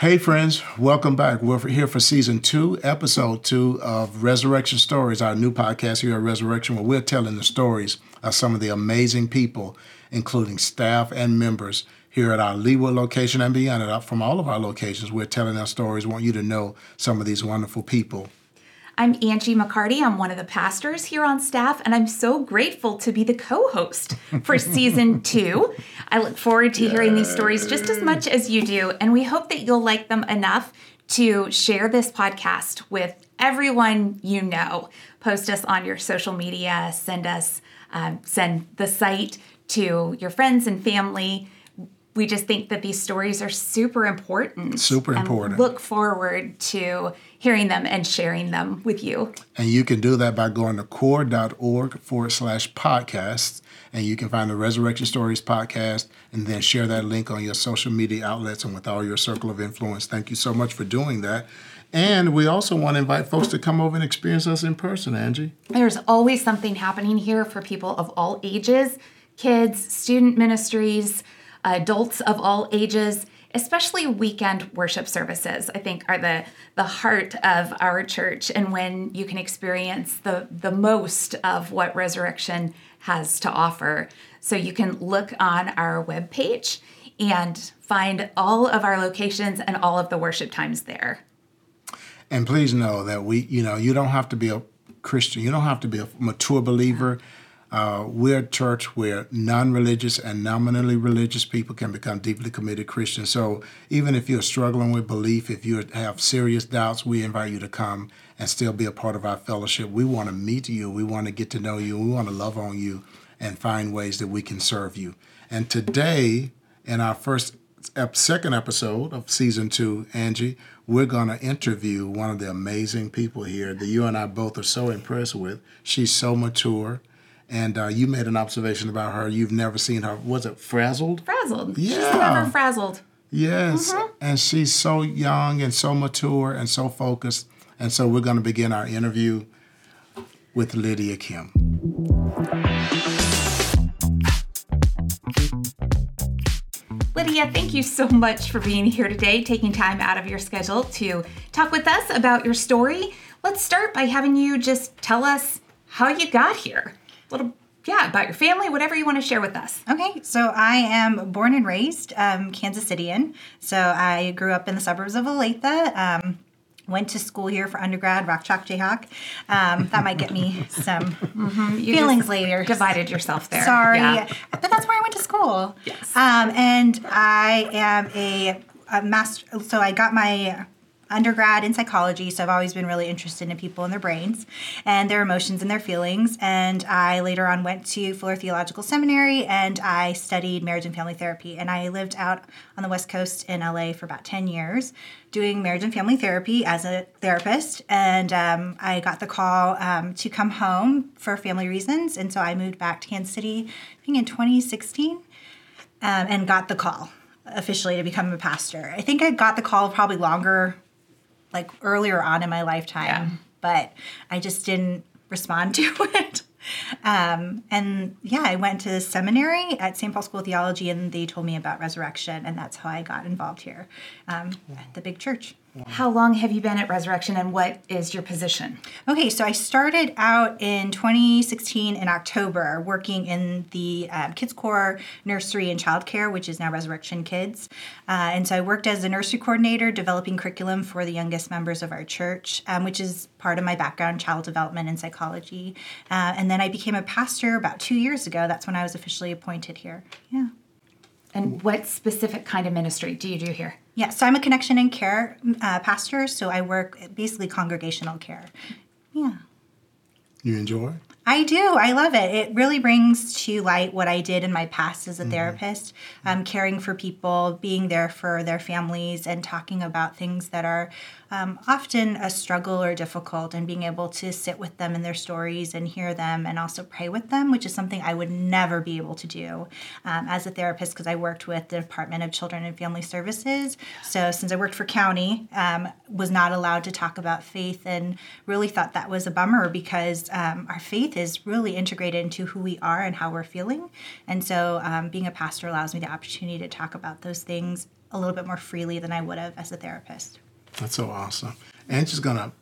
Hey, friends, welcome back. We're here for season two, episode two of Resurrection Stories, our new podcast here at Resurrection, where we're telling the stories of some of the amazing people, including staff and members here at our Leawood location and beyond it, uh, from all of our locations. We're telling our stories, want you to know some of these wonderful people. I'm Angie McCarty. I'm one of the pastors here on staff, and I'm so grateful to be the co host for season two. I look forward to hearing these stories just as much as you do, and we hope that you'll like them enough to share this podcast with everyone you know. Post us on your social media, send us, um, send the site to your friends and family we just think that these stories are super important. Super important. look forward to hearing them and sharing them with you. And you can do that by going to core.org forward slash podcasts. And you can find the Resurrection Stories podcast and then share that link on your social media outlets and with all your circle of influence. Thank you so much for doing that. And we also want to invite folks to come over and experience us in person, Angie. There's always something happening here for people of all ages kids, student ministries adults of all ages, especially weekend worship services, I think are the the heart of our church and when you can experience the the most of what resurrection has to offer. So you can look on our webpage and find all of our locations and all of the worship times there. And please know that we, you know, you don't have to be a Christian, you don't have to be a mature believer. Uh, we're a church where non religious and nominally religious people can become deeply committed Christians. So even if you're struggling with belief, if you have serious doubts, we invite you to come and still be a part of our fellowship. We want to meet you, we want to get to know you, we want to love on you and find ways that we can serve you. And today, in our first second episode of season two, Angie, we're going to interview one of the amazing people here that you and I both are so impressed with. She's so mature and uh, you made an observation about her. You've never seen her. Was it frazzled? Frazzled. Yeah. She's never frazzled. Yes. Mm-hmm. And she's so young and so mature and so focused. And so we're going to begin our interview with Lydia Kim. Lydia, thank you so much for being here today, taking time out of your schedule to talk with us about your story. Let's start by having you just tell us how you got here little yeah, about your family, whatever you want to share with us. Okay, so I am born and raised um, Kansas Cityan. So I grew up in the suburbs of Olathe. Um, went to school here for undergrad, Rock Chalk Jayhawk. Um, that might get me some mm-hmm. feelings later. Divided yourself there. Sorry, yeah. but that's where I went to school. Yes. Um, and I am a, a master. So I got my undergrad in psychology, so I've always been really interested in people and their brains and their emotions and their feelings. And I later on went to Fuller Theological Seminary and I studied marriage and family therapy. And I lived out on the West Coast in LA for about 10 years doing marriage and family therapy as a therapist. And um, I got the call um, to come home for family reasons. And so I moved back to Kansas City, I think in 2016, um, and got the call officially to become a pastor. I think I got the call probably longer like earlier on in my lifetime, yeah. but I just didn't respond to it. Um, and yeah, I went to seminary at St. Paul School of Theology, and they told me about resurrection, and that's how I got involved here um, at the big church. How long have you been at Resurrection and what is your position? Okay, so I started out in 2016 in October working in the um, Kids Corps Nursery and Childcare, which is now Resurrection Kids. Uh, and so I worked as a nursery coordinator developing curriculum for the youngest members of our church, um, which is part of my background, child development and psychology. Uh, and then I became a pastor about two years ago. That's when I was officially appointed here. Yeah. And what specific kind of ministry do you do here? Yeah, so I'm a connection and care uh, pastor, so I work basically congregational care. Yeah. You enjoy? I do. I love it. It really brings to light what I did in my past as a mm-hmm. therapist, um, caring for people, being there for their families, and talking about things that are um, often a struggle or difficult, and being able to sit with them in their stories and hear them and also pray with them, which is something I would never be able to do um, as a therapist because I worked with the Department of Children and Family Services. So since I worked for county, um, was not allowed to talk about faith, and really thought that was a bummer because um, our faith is really integrated into who we are and how we're feeling. And so um, being a pastor allows me the opportunity to talk about those things a little bit more freely than I would have as a therapist. That's so awesome. Angie's gonna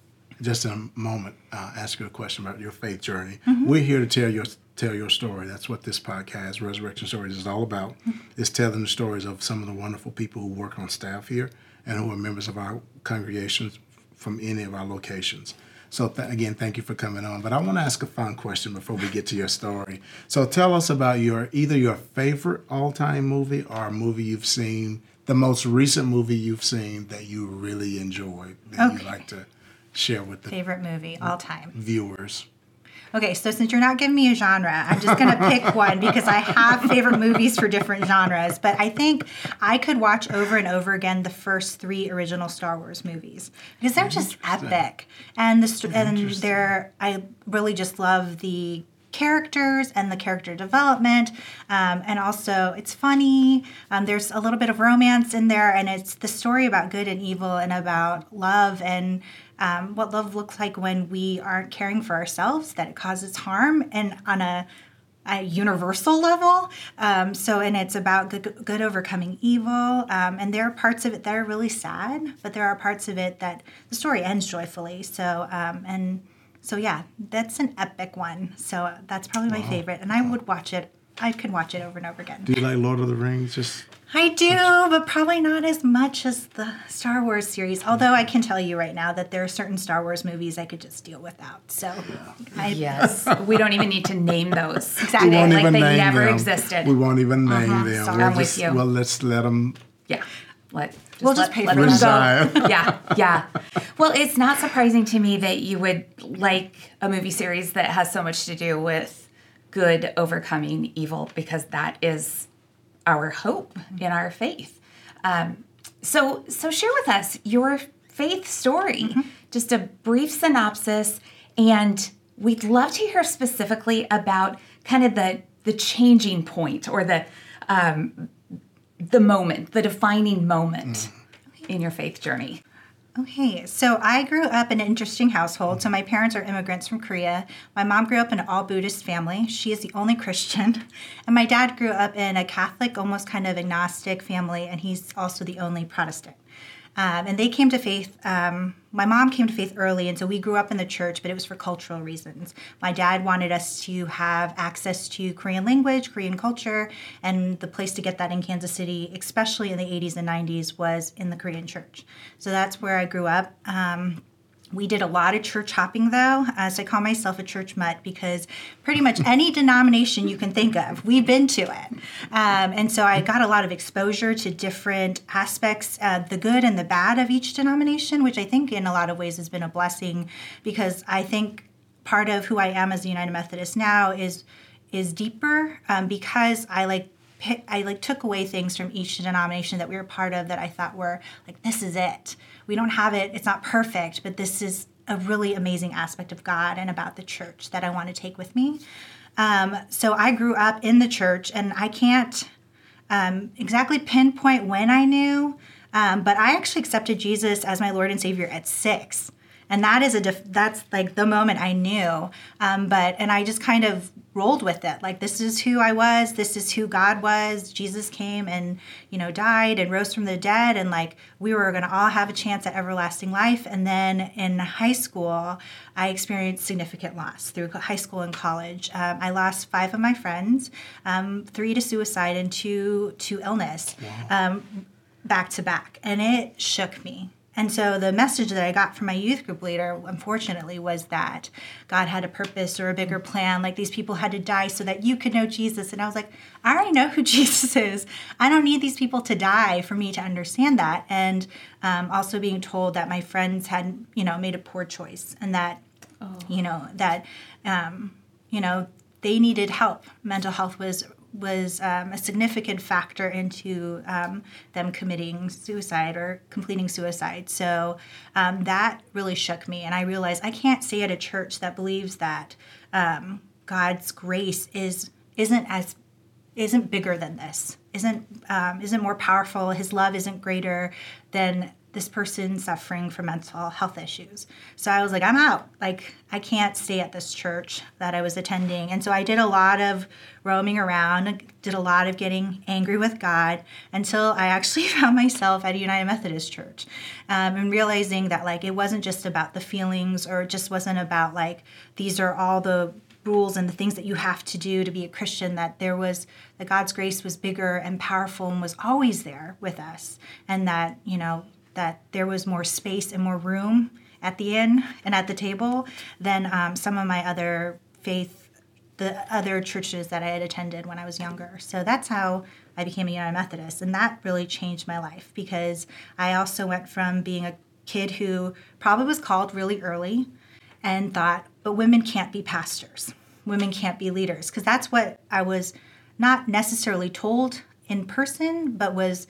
just in a moment uh, ask you a question about your faith journey. We're here to tell your tell your story. That's what this podcast, Resurrection Stories, is all about. It's telling the stories of some of the wonderful people who work on staff here and who are members of our congregations from any of our locations. So th- again, thank you for coming on. But I want to ask a fun question before we get to your story. So tell us about your either your favorite all-time movie or a movie you've seen, the most recent movie you've seen that you really enjoyed that Okay. you'd like to share with the Favorite movie all time. viewers. Okay, so since you're not giving me a genre, I'm just gonna pick one because I have favorite movies for different genres. But I think I could watch over and over again the first three original Star Wars movies because they're just epic, and the and they're I really just love the characters and the character development um, and also it's funny um, there's a little bit of romance in there and it's the story about good and evil and about love and um, what love looks like when we aren't caring for ourselves that it causes harm and on a a universal level. Um, so, and it's about good, good overcoming evil. Um, and there are parts of it that are really sad, but there are parts of it that the story ends joyfully. So, um, and so, yeah, that's an epic one. So that's probably my favorite. And I would watch it. I could watch it over and over again. Do you like Lord of the Rings? Just I do, but probably not as much as the Star Wars series. Although I can tell you right now that there are certain Star Wars movies I could just deal without. So, I, Yes. we don't even need to name those. Exactly. today, won't like they name never them. existed. We won't even name them. Uh-huh. sorry. We'll I'm with you. Well, let's let them. Yeah. Let, just We'll just pay for them it. go. yeah, yeah. Well, it's not surprising to me that you would like a movie series that has so much to do with good overcoming evil because that is our hope in our faith. Um, so, so share with us your faith story, just a brief synopsis, and we'd love to hear specifically about kind of the the changing point or the um, the moment, the defining moment mm. in your faith journey. Okay, so I grew up in an interesting household. So my parents are immigrants from Korea. My mom grew up in an all Buddhist family. She is the only Christian. And my dad grew up in a Catholic, almost kind of agnostic family, and he's also the only Protestant. Um, and they came to faith. Um, my mom came to faith early, and so we grew up in the church, but it was for cultural reasons. My dad wanted us to have access to Korean language, Korean culture, and the place to get that in Kansas City, especially in the 80s and 90s, was in the Korean church. So that's where I grew up. Um, we did a lot of church hopping though, as I call myself a church mutt because pretty much any denomination you can think of, we've been to it. Um, and so I got a lot of exposure to different aspects, uh, the good and the bad of each denomination, which I think in a lot of ways has been a blessing because I think part of who I am as a United Methodist now is is deeper um, because I like I like took away things from each denomination that we were part of that I thought were like this is it. We don't have it. It's not perfect, but this is a really amazing aspect of God and about the church that I want to take with me. Um, so I grew up in the church, and I can't um, exactly pinpoint when I knew, um, but I actually accepted Jesus as my Lord and Savior at six, and that is a def- that's like the moment I knew. Um, but and I just kind of rolled with it, like this is who I was, this is who God was. Jesus came and you know died and rose from the dead, and like we were going to all have a chance at everlasting life. And then in high school, I experienced significant loss through high school and college. Um, I lost five of my friends, um, three to suicide and two to illness, um, back to back, and it shook me. And so the message that I got from my youth group leader, unfortunately, was that God had a purpose or a bigger plan. Like these people had to die so that you could know Jesus. And I was like, I already know who Jesus is. I don't need these people to die for me to understand that. And um, also being told that my friends had, you know, made a poor choice and that, you know, that, um, you know, they needed help. Mental health was was um, a significant factor into um, them committing suicide or completing suicide. So um, that really shook me, and I realized I can't stay at a church that believes that um, God's grace is isn't as isn't bigger than this, isn't um, isn't more powerful. His love isn't greater than this person suffering from mental health issues. So I was like, I'm out. Like, I can't stay at this church that I was attending. And so I did a lot of roaming around, did a lot of getting angry with God until I actually found myself at a United Methodist Church um, and realizing that, like, it wasn't just about the feelings or it just wasn't about, like, these are all the rules and the things that you have to do to be a Christian, that there was, that God's grace was bigger and powerful and was always there with us. And that, you know, that there was more space and more room at the inn and at the table than um, some of my other faith, the other churches that I had attended when I was younger. So that's how I became a United Methodist. And that really changed my life because I also went from being a kid who probably was called really early and thought, but women can't be pastors, women can't be leaders, because that's what I was not necessarily told in person, but was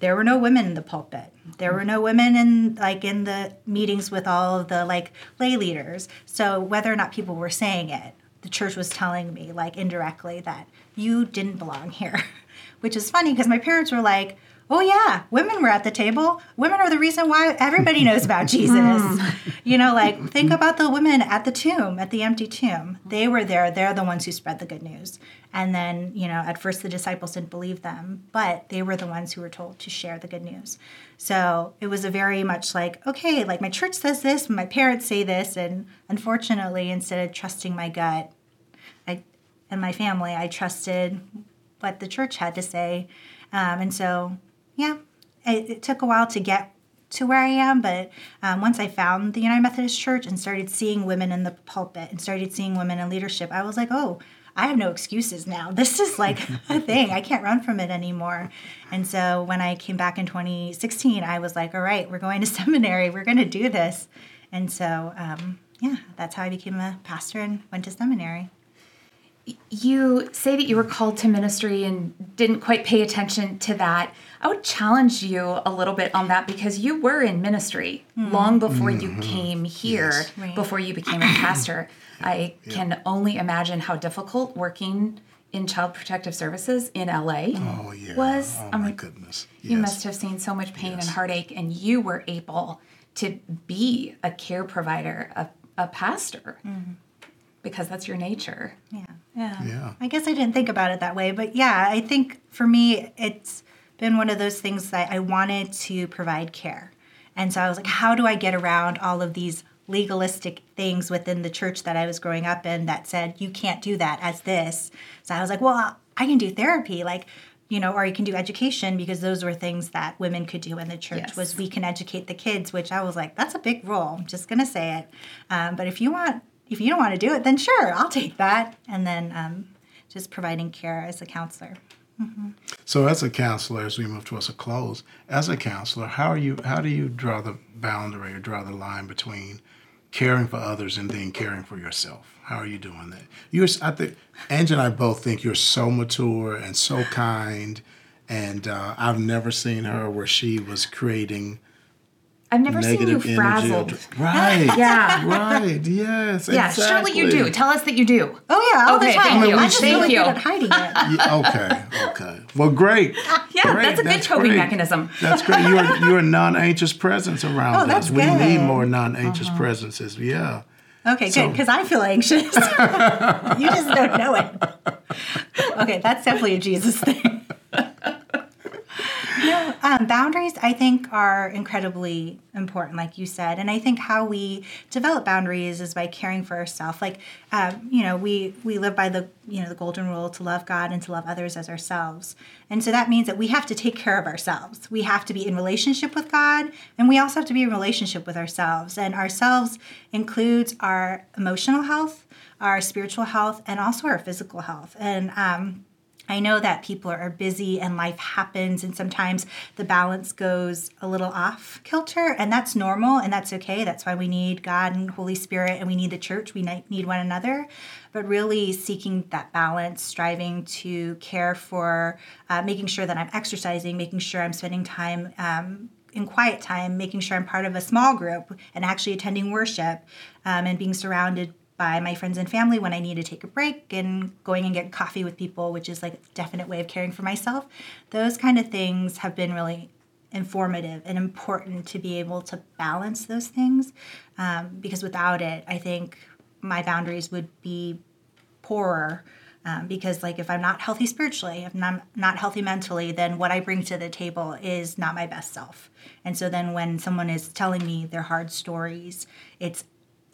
there were no women in the pulpit. There were no women in like in the meetings with all of the like lay leaders. So whether or not people were saying it, the church was telling me like indirectly that you didn't belong here. Which is funny because my parents were like, "Oh yeah, women were at the table. Women are the reason why everybody knows about Jesus." you know, like think about the women at the tomb, at the empty tomb. They were there. They're the ones who spread the good news. And then, you know, at first the disciples didn't believe them, but they were the ones who were told to share the good news. So it was a very much like, okay, like my church says this, my parents say this, and unfortunately, instead of trusting my gut, I and my family, I trusted what the church had to say. Um, and so, yeah, it, it took a while to get to where I am, but um, once I found the United Methodist Church and started seeing women in the pulpit and started seeing women in leadership, I was like, oh, I have no excuses now. This is like a thing. I can't run from it anymore. And so when I came back in 2016, I was like, all right, we're going to seminary. We're going to do this. And so, um, yeah, that's how I became a pastor and went to seminary. You say that you were called to ministry and didn't quite pay attention to that. I would challenge you a little bit on that because you were in ministry hmm. long before you mm-hmm. came here, Yes. Right. before you became a pastor. I can only imagine how difficult working in child protective services in LA Oh yeah. was. Oh I my goodness. You must have seen so much pain Yes. and heartache, and you were able to be a care provider, a, a pastor, mm-hmm. Because that's your nature. Yeah. Yeah. Yeah. I guess I didn't think about it that way, but yeah, I think for me, it's been one of those things that I wanted to provide care. And so I was like, how do I get around all of these legalistic things within the church that I was growing up in that said, you can't do that as this? So I was like, well, I can do therapy. Like, you know, or you can do education because those were things that women could do in the church. Yes. Was we can educate the kids, which I was like, that's a big role. I'm just gonna say it. Um, but if you want, if you don't want to do it, then sure, I'll take that. And then um, just providing care as a counselor. So, as a counselor, as we move towards a close, as a counselor, how are you? How do you draw the boundary or draw the line between caring for others and then caring for yourself? How are you doing that? You're, I think, Angie and I both think you're so mature and so kind, and uh, I've never seen her where she was creating I've never seen you negative energy. or frazzled. Right. Yeah. Right. Yes. Yeah, exactly. surely you do. Tell us that you do. Oh yeah, all Okay, the time. thank you. I'm just Thank really you. good at hiding it. Yeah, okay. Okay. Well, great. Yeah, Great, that's a good coping great. mechanism. That's great. You're you're a non-anxious presence around Oh, us. that's we good. need more non-anxious Uh-huh. presences. Yeah. Okay, So- good, because I feel anxious. you just don't know it. Okay, that's definitely a Jesus thing. Um, boundaries I think are incredibly important, like you said, and I think how we develop boundaries is by caring for ourselves. Like, um, you know, we we live by the you know the golden rule to love God and to love others as ourselves, and so that means that we have to take care of ourselves. We have to be in relationship with God, and we also have to be in relationship with ourselves. And ourselves includes our emotional health, our spiritual health, and also our physical health. And um, I know that people are busy and life happens, and sometimes the balance goes a little off kilter, and that's normal and that's okay. That's why we need God and Holy Spirit, and we need the church, we need one another. But really seeking that balance, striving to care for, uh, making sure that I'm exercising, making sure I'm spending time. Um, in quiet time, making sure I'm part of a small group and actually attending worship um, and being surrounded by my friends and family when I need to take a break and going and get coffee with people, which is like a definite way of caring for myself. Those kind of things have been really informative and important to be able to balance those things um, because without it, I think my boundaries would be poorer. Um, because like if I'm not healthy spiritually, if I'm not healthy mentally, then what I bring to the table is not my best self. And so then when someone is telling me their hard stories, it's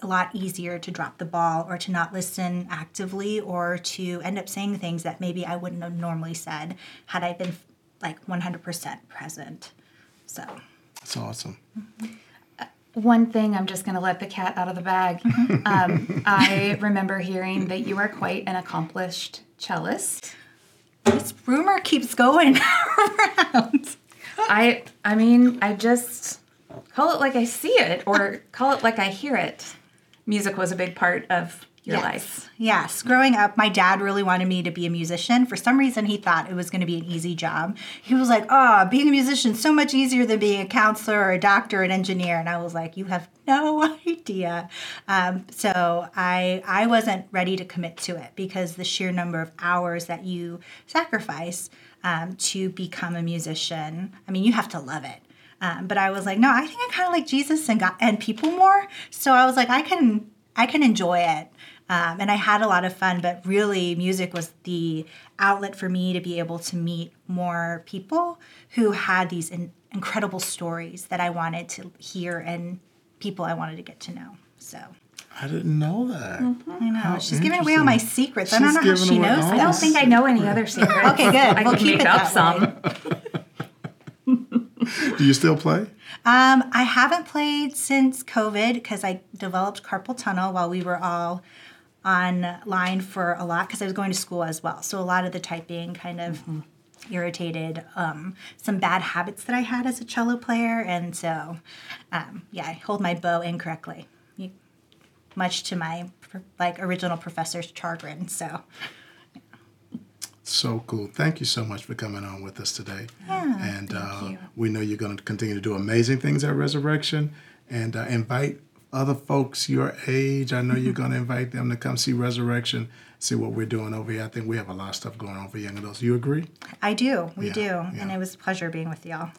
a lot easier to drop the ball or to not listen actively or to end up saying things that maybe I wouldn't have normally said had I been like 100% present. So That's awesome. One thing I'm just going to let the cat out of the bag. Um, I remember hearing that you are quite an accomplished cellist. this rumor keeps going around. I I mean, I just call it like I see it or call it like I hear it. Music was a big part of your yes. life. Yes. Growing up, my dad really wanted me to be a musician. For some reason, he thought it was going to be an easy job. He was like, oh, being a musician is so much easier than being a counselor or a doctor or an engineer. And I was like, you have no idea. Um, so I, I wasn't ready to commit to it because the sheer number of hours that you sacrifice um, to become a musician, I mean, you have to love it. Um, but I was like, no, I think I kind of like Jesus and God and people more. So I was like, I can I can enjoy it. Um, and I had a lot of fun, but really, music was the outlet for me to be able to meet more people who had these in- incredible stories that I wanted to hear and people I wanted to get to know. So I didn't know that. I know she's giving away all my interesting. secrets. I don't know how she knows I don't think I know any other secrets. Okay, good. I We'll could keep make it up that some. Do you still play? Um, I haven't played since COVID because I developed carpal tunnel while we were all online for a lot because I was going to school as well. So a lot of the typing kind of irritated um, some bad habits that I had as a cello player, and so um, yeah, I hold my bow incorrectly, much to my like original professor's chagrin. So So cool. Thank you so much for coming on with us today. Yeah, and uh, you. we know you're going to continue to do amazing things at Resurrection and uh, invite other folks your age. I know you're going to invite them to come see Resurrection, see what we're doing over here. I think we have a lot of stuff going on for young adults. You agree? I do, we Yeah, do, yeah. and it was a pleasure being with y'all.